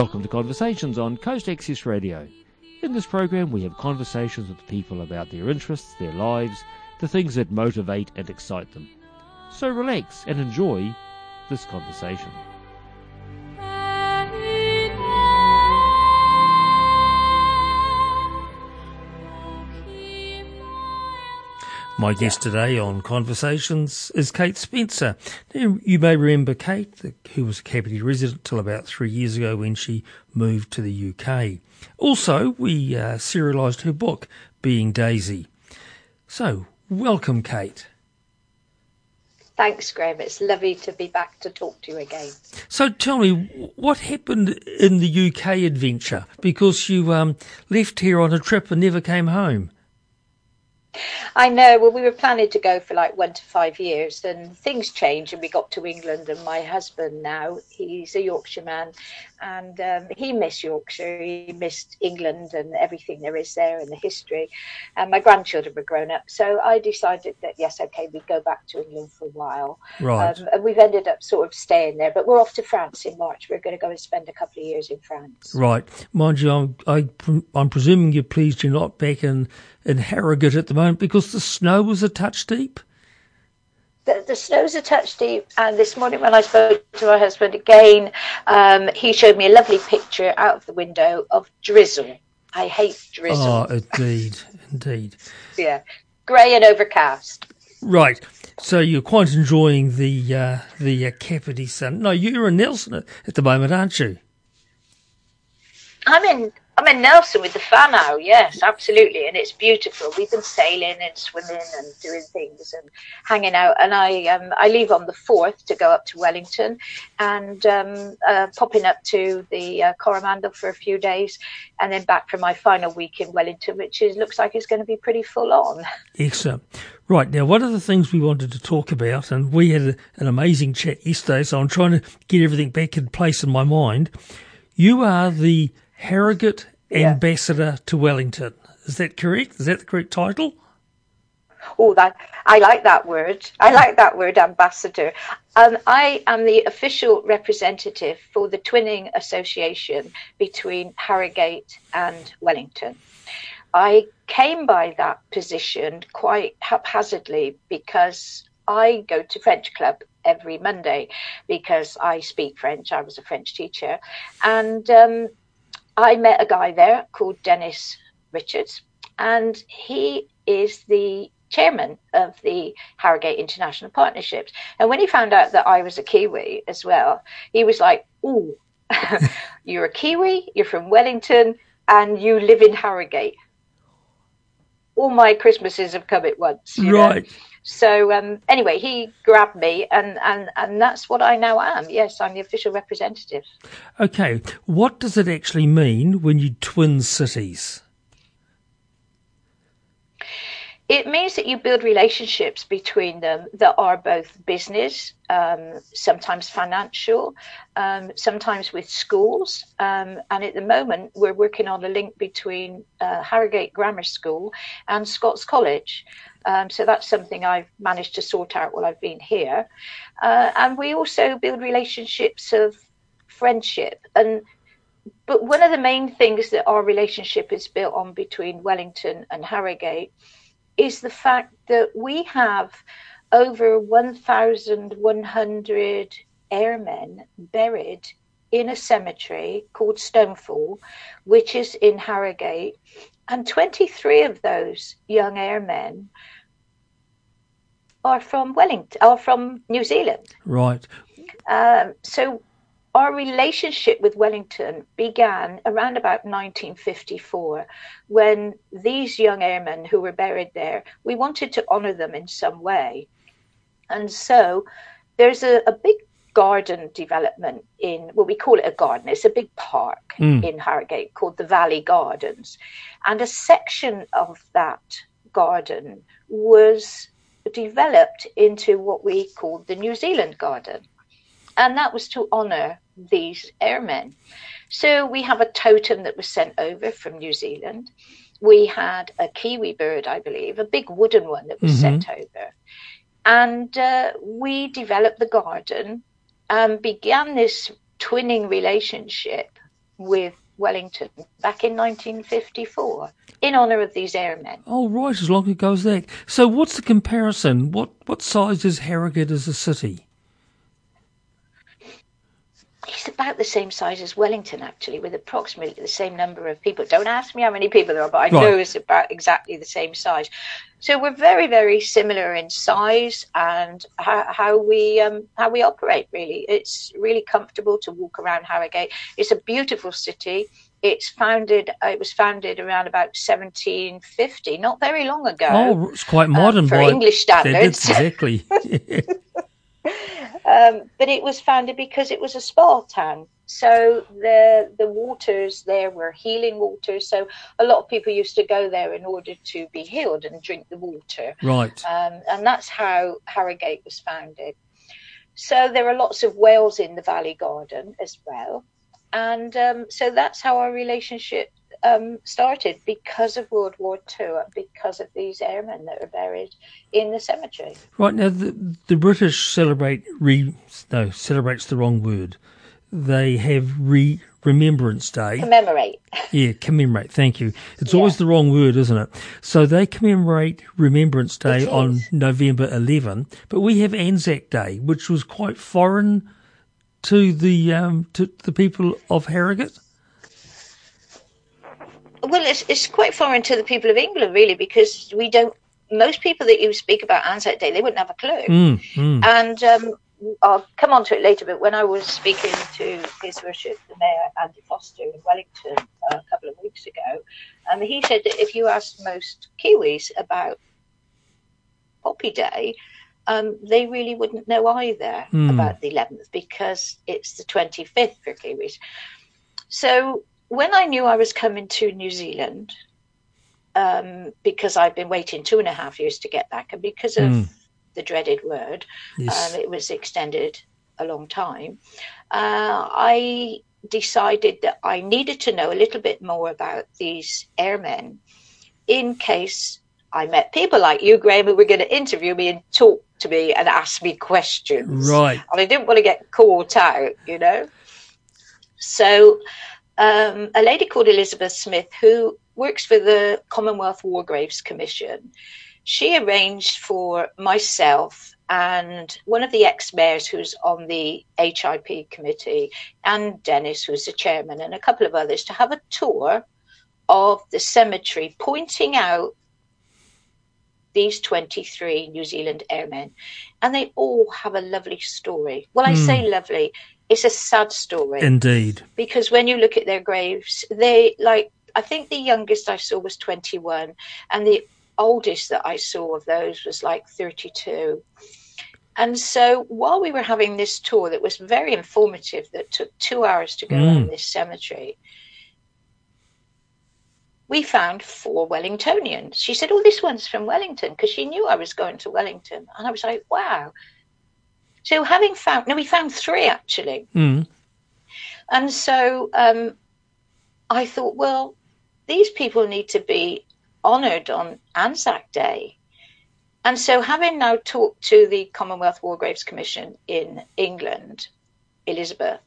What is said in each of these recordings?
Welcome to Conversations on Coast Access Radio. In this program, we have conversations with people about their interests, their lives, the things that motivate and excite them. So relax and enjoy this conversation. My guest today on Conversations is Kate Spencer. Now, you may remember Kate, who was a Kapiti resident till about three years ago when she moved to the UK. Also, we uh, serialised her book, Being Daisy. So, welcome, Kate. Thanks, Graeme. It's lovely to be back to talk to you again. So, tell me, what happened in the UK adventure? Because you um, left here on a trip and never came home. I know. Well, we were planning to go for like one to five years, and things change, and we got to England. And my husband now, he's a Yorkshireman, and um, he missed Yorkshire. He missed England and everything there is there and the history. And my grandchildren were grown up, so I decided that yes, okay, we'd go back to England for a while. Right. Um, and we've ended up sort of staying there, but we're off to France in March. We're going to go and spend a couple of years in France. Right. Mind you, I'm, I, I'm presuming you're pleased you're not back in in Harrogate at the moment because the snow was a touch deep? The, the snow's a touch deep, and this morning when I spoke to my husband again, um, he showed me a lovely picture out of the window of drizzle. I hate drizzle. Oh, indeed, indeed. yeah, grey and overcast. Right. So you're quite enjoying the uh, the uh, Kapiti sun. No, you're in Nelson at the moment, aren't you? I'm in I'm in Nelson with the whānau, yes, absolutely, and it's beautiful. We've been sailing and swimming and doing things and hanging out. And I um, I leave on the fourth to go up to Wellington, and um, uh, popping up to the uh, Coromandel for a few days, and then back for my final week in Wellington, which is looks like it's going to be pretty full on. Excellent. Right now, one of the things we wanted to talk about, and we had a, an amazing chat yesterday, so I'm trying to get everything back in place in my mind. You are the Harrogate yeah. Ambassador to Wellington. Is that correct? Is that the correct title? Oh, that I like that word. I like that word, ambassador. Um, I am the official representative for the Twinning Association between Harrogate and Wellington. I came by that position quite haphazardly because I go to French Club every Monday because I speak French. I was a French teacher, and um, I met a guy there called Dennis Richards, and he is the chairman of the Harrogate International Partnerships. And when he found out that I was a Kiwi as well, he was like, Ooh, you're a Kiwi, you're from Wellington, and you live in Harrogate. All my Christmases have come at once. right. Know? So um, anyway, he grabbed me, and, and, and that's what I now am. Yes, I'm the official representative. Okay, what does it actually mean when you twin cities? It means that you build relationships between them that are both business, um, sometimes financial, um, sometimes with schools. Um, and at the moment, we're working on a link between uh, Harrogate Grammar School and Scots College. Um, so that's something I've managed to sort out while I've been here. Uh, and we also build relationships of friendship. And but one of the main things that our relationship is built on between Wellington and Harrogate is the fact that we have over 1,100 airmen buried in a cemetery called Stonefall, which is in Harrogate. And 23 of those young airmen are from Wellington, are from New Zealand. Right. Um, so our relationship with Wellington began around about 1954 when these young airmen who were buried there, we wanted to honour them in some way. And so there's a, a big garden development in well we call it a garden it's a big park mm. in harrogate called the valley gardens and a section of that garden was developed into what we called the new zealand garden and that was to honor these airmen so we have a totem that was sent over from new zealand we had a kiwi bird i believe a big wooden one that was mm-hmm. sent over and uh, we developed the garden and began this twinning relationship with Wellington back in 1954 in honour of these airmen. Oh, right, as long ago as that. So, what's the comparison? What what size is Harrogate as a city? It's about the same size as Wellington, actually, with approximately the same number of people. Don't ask me how many people there are, but I right. know it's about exactly the same size. So we're very, very similar in size and how, how we um, how we operate. Really, it's really comfortable to walk around Harrogate. It's a beautiful city. It's founded. Uh, it was founded around about 1750, not very long ago. Oh, it's quite modern um, for English standards. Exactly. um, but it was founded because it was a spa town. So the the waters there were healing waters. So a lot of people used to go there in order to be healed and drink the water. Right. Um, and that's how Harrogate was founded. So there are lots of whales in the Valley Garden as well. And um, so that's how our relationship um, started because of World War II, because of these airmen that are buried in the cemetery. Right now, the, the British celebrate re no celebrates the wrong word. They have re Remembrance Day. Commemorate. Yeah, commemorate. Thank you. It's yeah. always the wrong word, isn't it? So they commemorate Remembrance Day on November 11, but we have Anzac Day, which was quite foreign to the um, to the people of Harrogate. Well, it's, it's quite foreign to the people of England, really, because we don't. Most people that you speak about Anzac Day, they wouldn't have a clue. Mm, mm. And um, I'll come on to it later. But when I was speaking to His Worship the Mayor Andy Foster in Wellington uh, a couple of weeks ago, um, he said that if you asked most Kiwis about Poppy Day, um, they really wouldn't know either mm. about the 11th because it's the 25th for Kiwis. So when I knew I was coming to New Zealand, um, because I've been waiting two and a half years to get back, and because of mm. the dreaded word, yes. um, it was extended a long time. Uh, I decided that I needed to know a little bit more about these airmen in case I met people like you, Graeme, who were going to interview me and talk to me and ask me questions. Right. And I didn't want to get caught out, you know. So um, a lady called Elizabeth Smith, who works for the Commonwealth War Graves Commission, she arranged for myself and one of the ex mayors who's on the HIP committee, and Dennis, who's the chairman, and a couple of others to have a tour of the cemetery, pointing out these 23 New Zealand airmen. And they all have a lovely story. Well, I mm. say lovely, it's a sad story. Indeed. Because when you look at their graves, they like, I think the youngest I saw was 21, and the oldest that I saw of those was like 32. And so while we were having this tour that was very informative, that took two hours to go mm. around this cemetery, we found four Wellingtonians. She said, Oh, this one's from Wellington, because she knew I was going to Wellington. And I was like, Wow. So having found, no, we found three actually. Mm. And so um, I thought, well, these people need to be honoured on Anzac Day. And so, having now talked to the Commonwealth War Graves Commission in England, Elizabeth,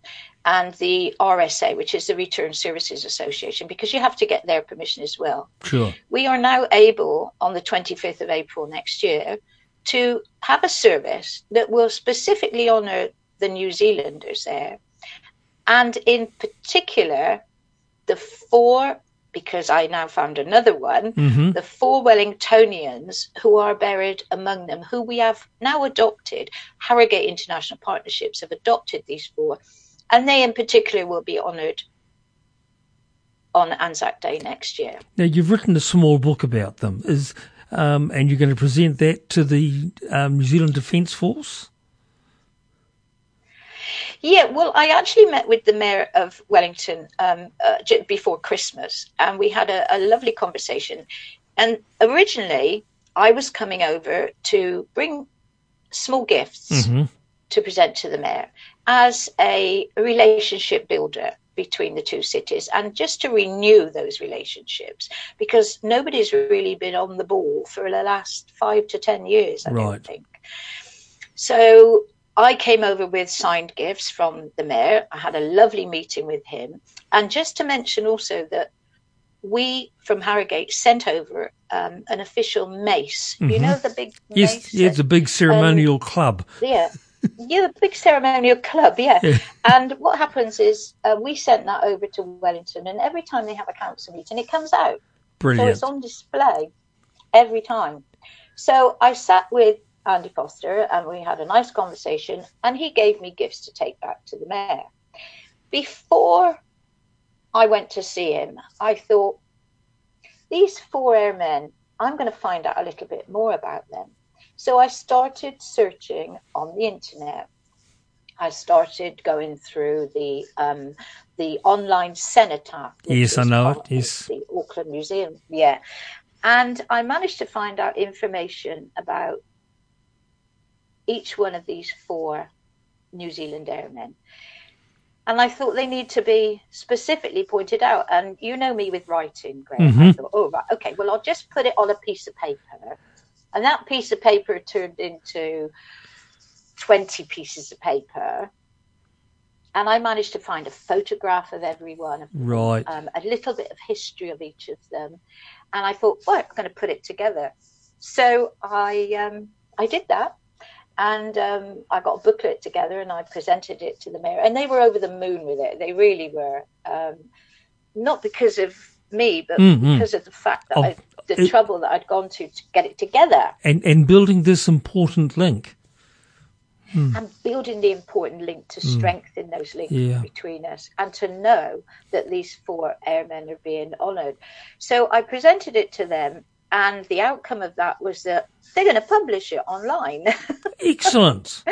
and the RSA, which is the Return Services Association, because you have to get their permission as well. Sure. We are now able, on the 25th of April next year, to have a service that will specifically honour the New Zealanders there, and in particular, the four, because I now found another one, mm-hmm. the four Wellingtonians who are buried among them, who we have now adopted. Harrogate International Partnerships have adopted these four, and they in particular will be honoured on Anzac Day next year. Now, you've written a small book about them. Is um, and you're going to present that to the um, New Zealand Defence Force? Yeah, well, I actually met with the mayor of Wellington um, uh, before Christmas, and we had a, a, lovely conversation. And originally, I was coming over to bring small gifts mm-hmm. to present to the mayor as a relationship builder between the two cities and just to renew those relationships because nobody's really been on the ball for the last five to ten years, I right. don't think. So I came over with signed gifts from the mayor. I had a lovely meeting with him. And just to mention also that we from Harrogate sent over um, an official mace. Mm-hmm. You know the big yes, mace? Yeah, a big ceremonial um, club. Yeah. Yeah, the big ceremonial club, yeah. yeah. And what happens is uh, we sent that over to Wellington, and every time they have a council meeting, it comes out. Brilliant. So it's on display every time. So I sat with Andy Foster and we had a nice conversation, and he gave me gifts to take back to the mayor. Before I went to see him, I thought, these four airmen, I'm going to find out a little bit more about them. So I started searching on the internet. I started going through the um, the online cenotaph. Yes, I know it. Yes, the Auckland Museum. Yeah, and I managed to find out information about each one of these four New Zealand airmen. And I thought they need to be specifically pointed out. And you know me with writing, Graeme. Mm-hmm. I thought, oh, right, okay, well, I'll just put it on a piece of paper. And that piece of paper turned into 20 pieces of paper. And I managed to find a photograph of everyone, right? Um, a little bit of history of each of them, and I thought, well, I'm going to put it together. So I um, I did that, and um, I got a booklet together and I presented it to the mayor, and they were over the moon with it. They really were, um, not because of me, but mm-hmm. because of the fact that of, I, the it, trouble that I'd gone to to get it together, and and building this important link. Mm. And building the important link to mm. strengthen those links yeah. between us and to know that these four airmen are being honoured. So I presented it to them, and the outcome of that was that they're going to publish it online. Excellent.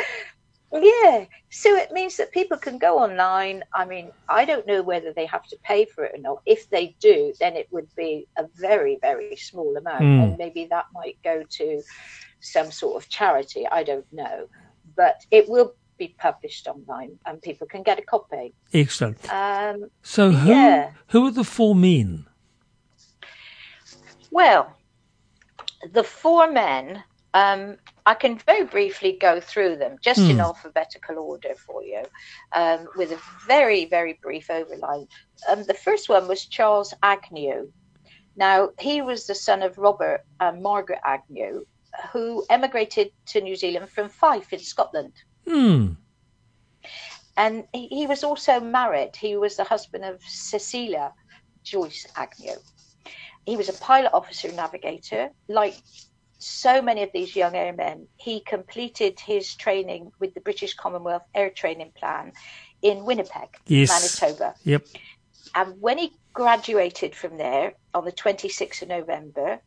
Yeah. So it means that people can go online. I mean, I don't know whether they have to pay for it or not. If they do, then it would be a very, very small amount. Mm. And maybe that might go to some sort of charity. I don't know. But it will be published online and people can get a copy. Excellent. Um, so who, yeah. who are the four men? Well, the four men, um, I can very briefly go through them just mm. in hmm. alphabetical order for you, um, with a very, very brief overline. Um, the first one was Charles Agnew. Now, he was the son of Robert and Margaret Agnew, who emigrated to New Zealand from Fife in Scotland. Hmm. And he, he was also married. He was the husband of Cecilia Joyce Agnew he was a pilot officer navigator. Like so many of these young airmen, he completed his training with the British Commonwealth Air Training Plan in Winnipeg, yes. Manitoba. Yep. And when he graduated from there on the 26th of November,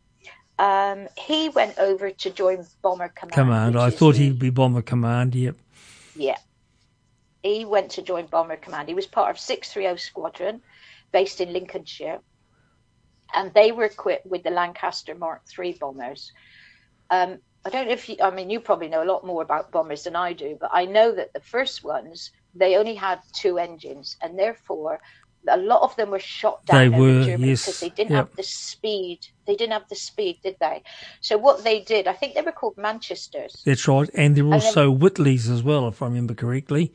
um, he went over to join Bomber Command. Command. I thought he'd be Bomber Command. Yep. Yeah. He went to join Bomber Command. He was part of 630 Squadron based in Lincolnshire and they were equipped with the Lancaster Mark III bombers. Um, I don't know if you, I mean, you probably know a lot more about bombers than I do, but I know that the first ones, they only had two engines, and therefore a lot of them were shot down they were, Germany yes, because they didn't yep. have the speed. They didn't have the speed, did they? So what they did, I think they were called Manchesters. That's right, and there were also then, Whitleys as well, if I remember correctly.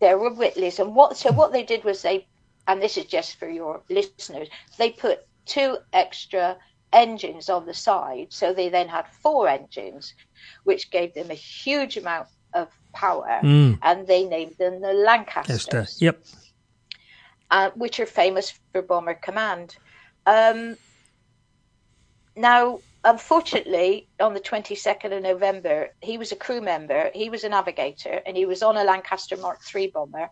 There were Whitleys, and what so what they did was they, and this is just for your listeners, they put two extra engines on the side. So they then had four engines, which gave them a huge amount of power, mm. and they named them the Lancasters. Yep. Uh, which are famous for Bomber Command. Um, now, unfortunately, on the 22nd of November, he was a crew member, he was a navigator, and he was on a Lancaster Mark III bomber.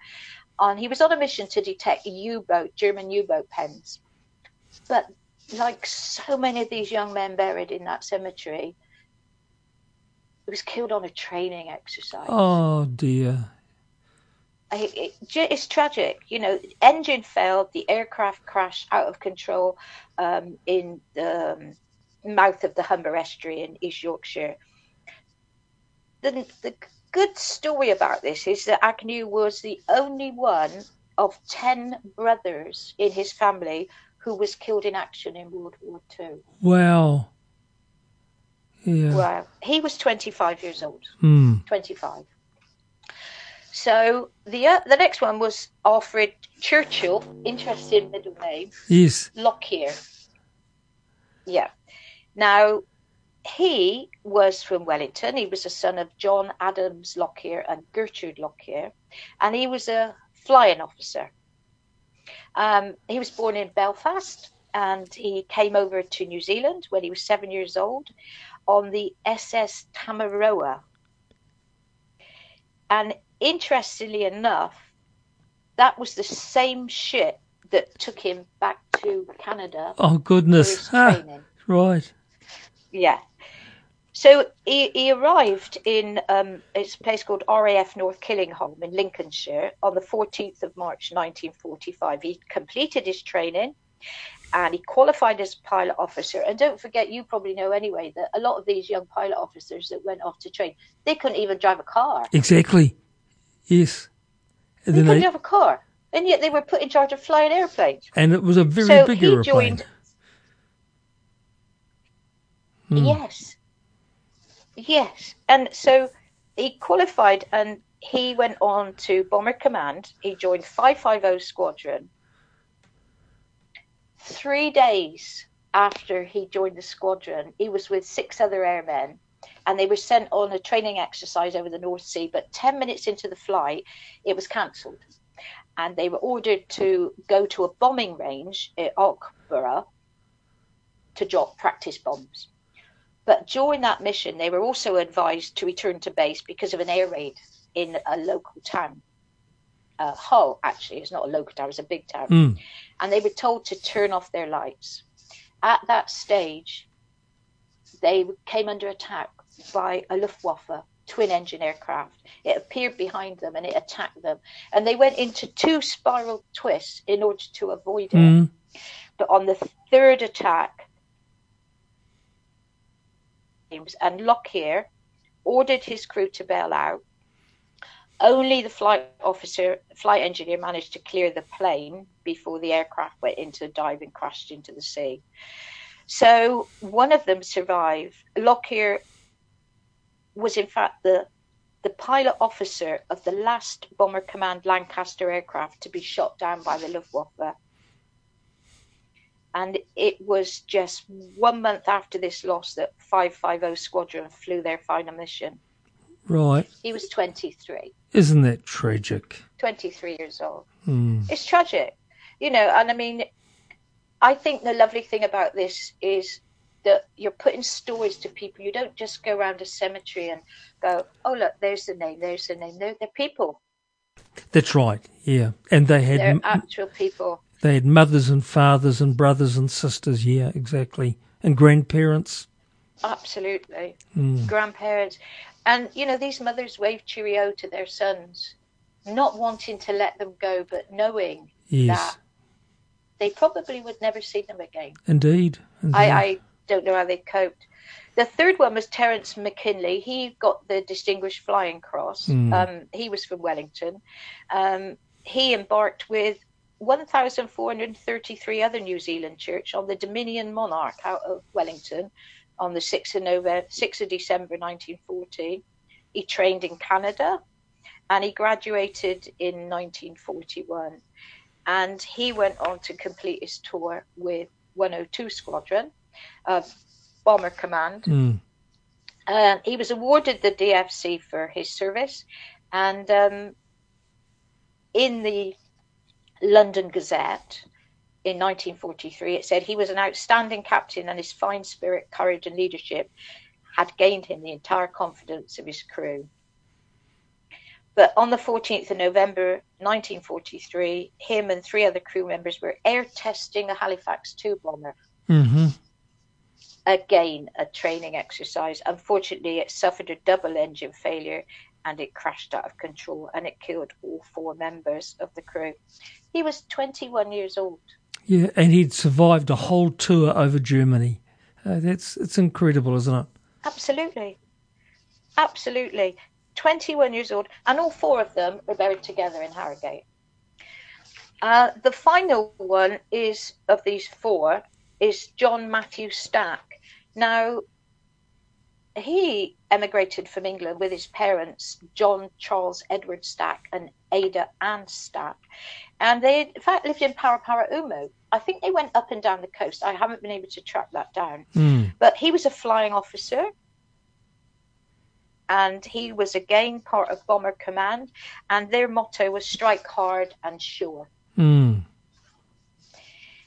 And he was on a mission to detect U boat, German U boat pens. But like so many of these young men buried in that cemetery, he was killed on a training exercise. Oh dear. It, it, it's tragic. You know, engine failed, the aircraft crashed out of control um, in the um, mouth of the Humber Estuary in East Yorkshire. The, the good story about this is that Agnew was the only one of 10 brothers in his family who was killed in action in World War Two. Wow. Yeah. Wow. He was 25 years old. Mm. 25. So the uh, the next one was Alfred Churchill, interesting middle name. Yes. Lockyer. Yeah. Now he was from Wellington. He was the son of John Adams Lockyer and Gertrude Lockyer, and he was a flying officer. Um, he was born in Belfast and he came over to New Zealand when he was seven years old on the SS Tamaroa. And interestingly enough, that was the same ship that took him back to Canada. Oh, goodness. Ah, right. Yeah. So he, he arrived in um, it's a place called RAF North Killingholme in Lincolnshire on the 14th of March 1945. He completed his training and he qualified as a pilot officer. And don't forget, you probably know anyway, that a lot of these young pilot officers that went off to train, they couldn't even drive a car. Exactly. Yes. And they couldn't they... drive a car. And yet they were put in charge of flying airplanes. And it was a very so big airplane. Joined... Hmm. Yes. Yes. And so he qualified and he went on to Bomber Command. He joined 550 Squadron three days after he joined the squadron, he was with six other airmen and they were sent on a training exercise over the North Sea. But 10 minutes into the flight, it was cancelled. And they were ordered to go to a bombing range at Alkborough to drop practice bombs. But during that mission, they were also advised to return to base because of an air raid in a local town uh, Hull, actually, it's not a local town, it's a big town. Mm. And they were told to turn off their lights. At that stage, they came under attack by a Luftwaffe twin engine aircraft. It appeared behind them and it attacked them. And they went into two spiral twists in order to avoid it. Mm. But on the third attack, and Lockyer ordered his crew to bail out only the flight officer, flight engineer managed to clear the plane before the aircraft went into a dive and crashed into the sea. So one of them survived. Lockyer was in fact the the pilot officer of the last Bomber Command Lancaster aircraft to be shot down by the Luftwaffe. And it was just one month after this loss that 550 Squadron flew their final mission. Right. He was 23. Isn't that tragic? 23 years old. Mm. It's tragic. You know, and I mean, I think the lovely thing about this is that you're putting stories to people. You don't just go around a cemetery and go, oh, look, there's the name, there's the name. No, they're people. That's right, yeah. And they had. They're actual people. They had mothers and fathers and brothers and sisters, yeah, exactly. And grandparents. Absolutely. Mm. Grandparents. And, you know, these mothers waved cheerio to their sons, not wanting to let them go, but knowing yes. that they probably would never see them again. Indeed. Indeed. I, I don't know how they coped. The third one was Terence McKinley. He got the Distinguished Flying Cross. Mm. Um, he was from Wellington. Um, he embarked with 1,433 other New Zealand church on the Dominion Monarch out of Wellington on the 6th of November, 6th of December 1940. He trained in Canada and he graduated in 1941. And he went on to complete his tour with 102 Squadron of Bomber Command. Mm. Uh, he was awarded the DFC for his service, and um, in the London Gazette, in 1943, it said he was an outstanding captain and his fine spirit, courage, and leadership had gained him the entire confidence of his crew. But on the 14th of November 1943, him and three other crew members were air testing a Halifax 2 bomber. Mm-hmm. Again, a training exercise. Unfortunately, it suffered a double engine failure and it crashed out of control and it killed all four members of the crew. He was 21 years old. Yeah, and he'd survived a whole tour over Germany. Uh, that's it's incredible, isn't it? Absolutely, absolutely. Twenty-one years old, and all four of them were buried together in Harrogate. Uh, the final one is of these four is John Matthew Stack. Now, he emigrated from England with his parents, John Charles Edward Stack and Ada Ann Stack. And they, in fact, lived in Paraparaumu. I think they went up and down the coast. I haven't been able to track that down. Mm. But he was a flying officer. And he was again part of Bomber Command. And their motto was strike hard and sure. Mm.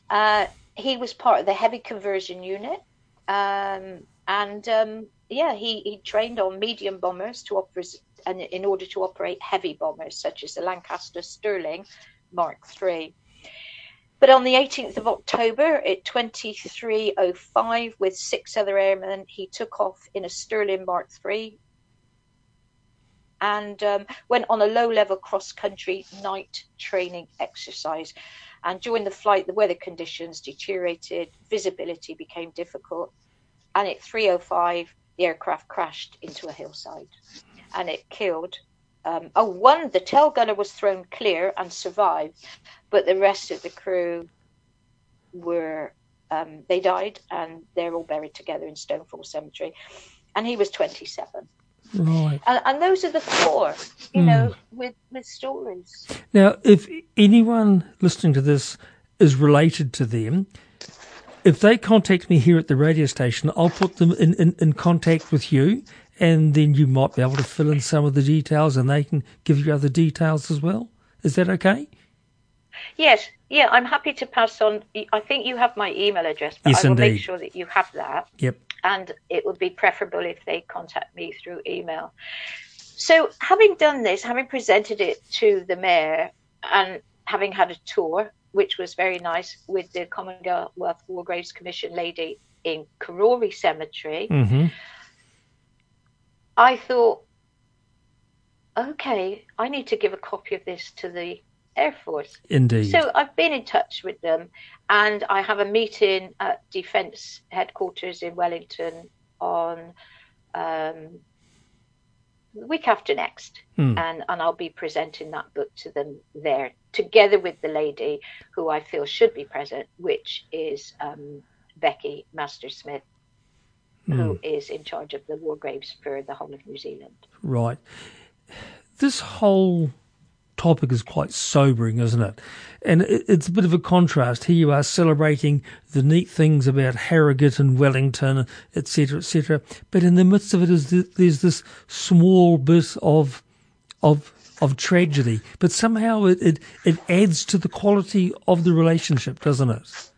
Uh, he was part of the heavy conversion unit. Um, and um, yeah, he, he trained on medium bombers to operate, and in order to operate heavy bombers such as the Lancaster Stirling Mark III. But on the 18th of October at 23:05, with six other airmen, he took off in a Stirling Mark III and um, went on a low-level cross-country night training exercise. And during the flight, the weather conditions deteriorated, visibility became difficult, and at 3:05, the aircraft crashed into a hillside and it killed. Um, oh, one, the tail gunner was thrown clear and survived, but the rest of the crew were, um, they died and they're all buried together in Stonefall Cemetery. And he was 27. Right. And, and those are the four, you mm. know, with, with stories. Now, if anyone listening to this is related to them, if they contact me here at the radio station, I'll put them in, in, in contact with you, and then you might be able to fill in some of the details and they can give you other details as well. Is that okay? Yes, yeah, I'm happy to pass on. I think you have my email address, but yes, I will indeed. make sure that you have that. Yep. And it would be preferable if they contact me through email. So, having done this, having presented it to the mayor, and having had a tour, which was very nice with the Commonwealth War Graves Commission lady in Karori Cemetery. Mm-hmm. I thought, okay, I need to give a copy of this to the Air Force. Indeed. So I've been in touch with them, and I have a meeting at Defence headquarters in Wellington on um, the week after next, hmm. and and I'll be presenting that book to them there, together with the lady who I feel should be present, which is um, Becky Master Smith, mm. who is in charge of the war graves for the whole of New Zealand. Right. This whole topic is quite sobering, isn't it? And it's a bit of a contrast. Here you are celebrating the neat things about Harrogate and Wellington, etc., etc. But in the midst of it is there's this small bit of of of tragedy. But somehow it, it, it adds to the quality of the relationship, doesn't it?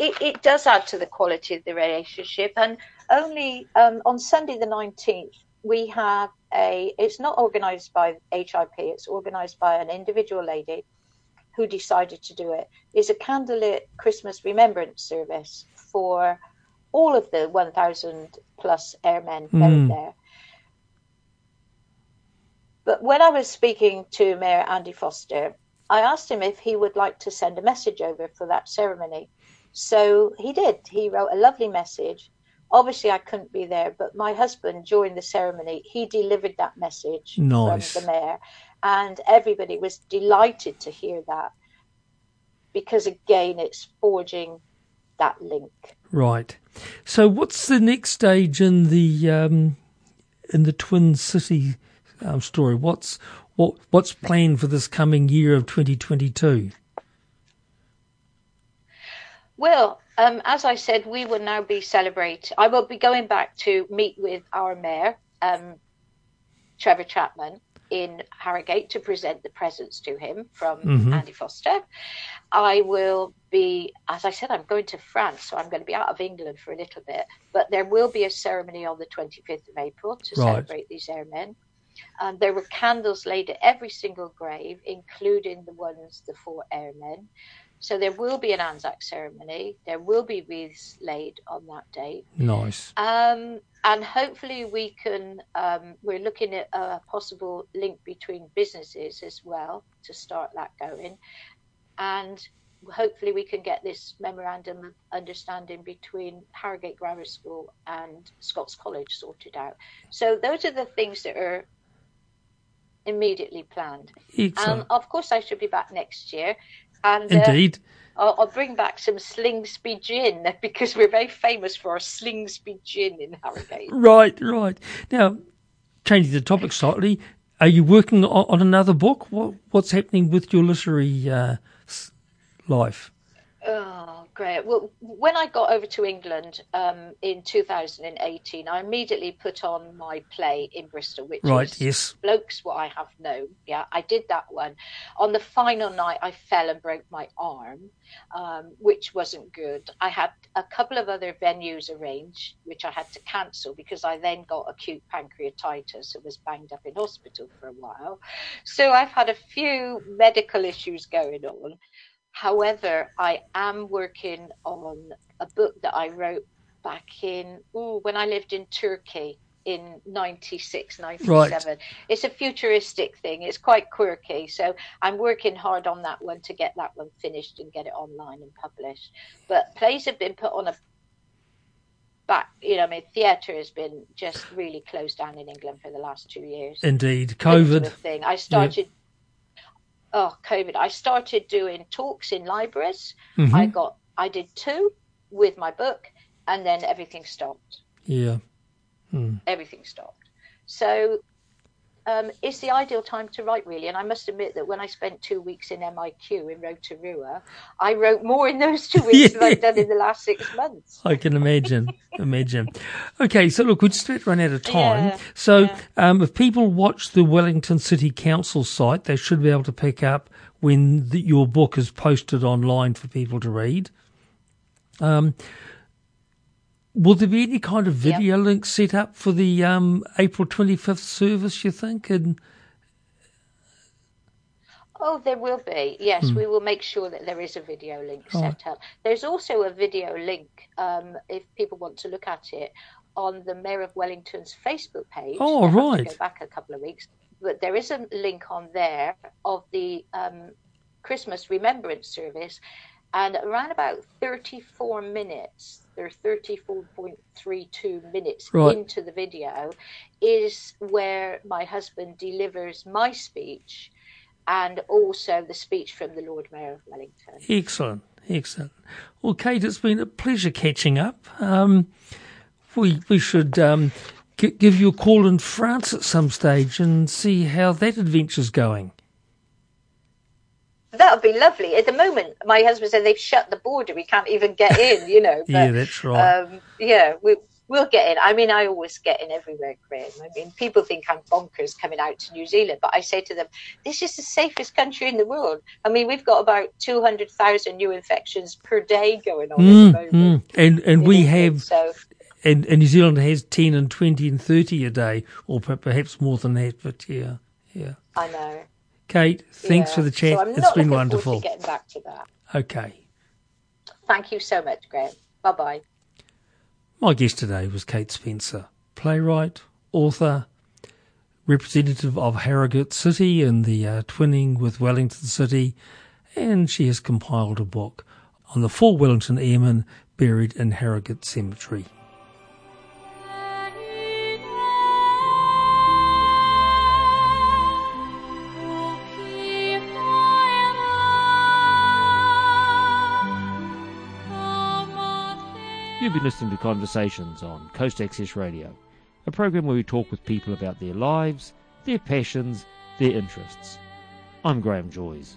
it, it does add to the quality of the relationship. And only um, on Sunday the 19th, we have a, it's not organised by HIP, it's organised by an individual lady who decided to do it. It's a candlelit Christmas remembrance service for all of the 1,000 plus airmen mm. buried there. But when I was speaking to Mayor Andy Foster, I asked him if he would like to send a message over for that ceremony. So he did. He wrote a lovely message. Obviously, I couldn't be there, but my husband, during the ceremony, he delivered that message nice. from the mayor, and everybody was delighted to hear that because, again, it's forging that link. Right. So, what's the next stage in the um, in the Twin City um, story? What's what what's planned for this coming year of 2022? Well, um, as I said, we will now be celebrate. I will be going back to meet with our mayor, um, Trevor Chapman, in Harrogate to present the presents to him from mm-hmm. Andy Foster. I will be, as I said, I'm going to France, so I'm going to be out of England for a little bit. But there will be a ceremony on the 25th of April to right. celebrate these airmen. Um, there were candles laid at every single grave, including the ones, the four airmen. So there will be an Anzac ceremony. There will be wreaths laid on that date. Nice. Um, and hopefully we can. Um, we're looking at a possible link between businesses as well to start that going, and hopefully we can get this memorandum of understanding between Harrogate Grammar School and Scots College sorted out. So those are the things that are immediately planned. Excellent. Um, of course, I should be back next year. And, uh, Indeed. I'll, I'll, bring back some Slingsby gin because we're very famous for our Slingsby gin in Harrogate. Right, right. Now, changing the topic slightly, are you working on, on another book? What, what's happening with your literary uh, life? Oh, great. Well, when I got over to England um, in 2018, I immediately put on my play in Bristol, which right, is yes. Blokes What I Have Known. Yeah, I did that one. On the final night, I fell and broke my arm, um, which wasn't good. I had a couple of other venues arranged, which I had to cancel because I then got acute pancreatitis and was banged up in hospital for a while. So I've had a few medical issues going on. However, I am working on a book that I wrote back in ooh, when I lived in Turkey in 96 97 right. it's a futuristic thing. It's quite quirky. So i'm working hard on that one to get that one finished and get it online and published. But plays have been put on a back you know i mean theatre has been just really closed down in england for the last two years. Indeed. Covid thing. I started oh covid. I started doing talks in libraries. Mm-hmm. i got i did two with my book and then everything stopped. Yeah. Hmm. everything stopped. So um, it's the ideal time to write, really. And I must admit that when I spent two weeks in MIQ in Rotorua, I wrote more in those two weeks than I've done in the last six months. I can imagine. imagine. Okay, so look, we just about run out of time. Yeah, so yeah. Um, if people watch the Wellington City Council site, they should be able to pick up when the, your book is posted online for people to read. Um, Will there be any kind of video yep. link set up for the um, April 25th service, you think? And Oh, there will be. Yes, hmm. we will make sure that there is a video link oh. set up. There's also a video link, um, if people want to look at it, on the Mayor of Wellington's Facebook page. Oh, right. go back a couple of weeks. But there is a link on there of the um, Christmas Remembrance Service. And around about 34 minutes, they're 34.32 minutes right. into the video, is where my husband delivers my speech and also the speech from the Lord Mayor of Wellington. Excellent, excellent. Well, Kate, it's been a pleasure catching up. Um, we we should um, g- give you a call in France at some stage and see how that adventure's going. That would be lovely. At the moment, my husband said they've shut the border. We can't even get in, you know. But, yeah, that's right. Um, yeah, we, we'll get in. I mean, I always get in everywhere, Graeme. I mean, people think I'm bonkers coming out to New Zealand, but I say to them, this is the safest country in the world. I mean, we've got about 200,000 new infections per day going on mm, at the mm, moment. Mm. And, and we England, have, so. and, and New Zealand has 10 and 20 and 30 a day, or perhaps more than that, but yeah, yeah. I know. Kate, thanks yeah. for the chat. So it's been wonderful. getting back to that. Okay. Thank you so much, Graeme. Bye bye. My guest today was Kate Spencer, playwright, author, representative of Harrogate City in the uh, twinning with Wellington City, and she has compiled a book on the four Wellington airmen buried in Harrogate Cemetery. You've been listening to Conversations on Coast Access Radio, a program where we talk with people about their lives, their passions, their interests. I'm Graeme Joyce.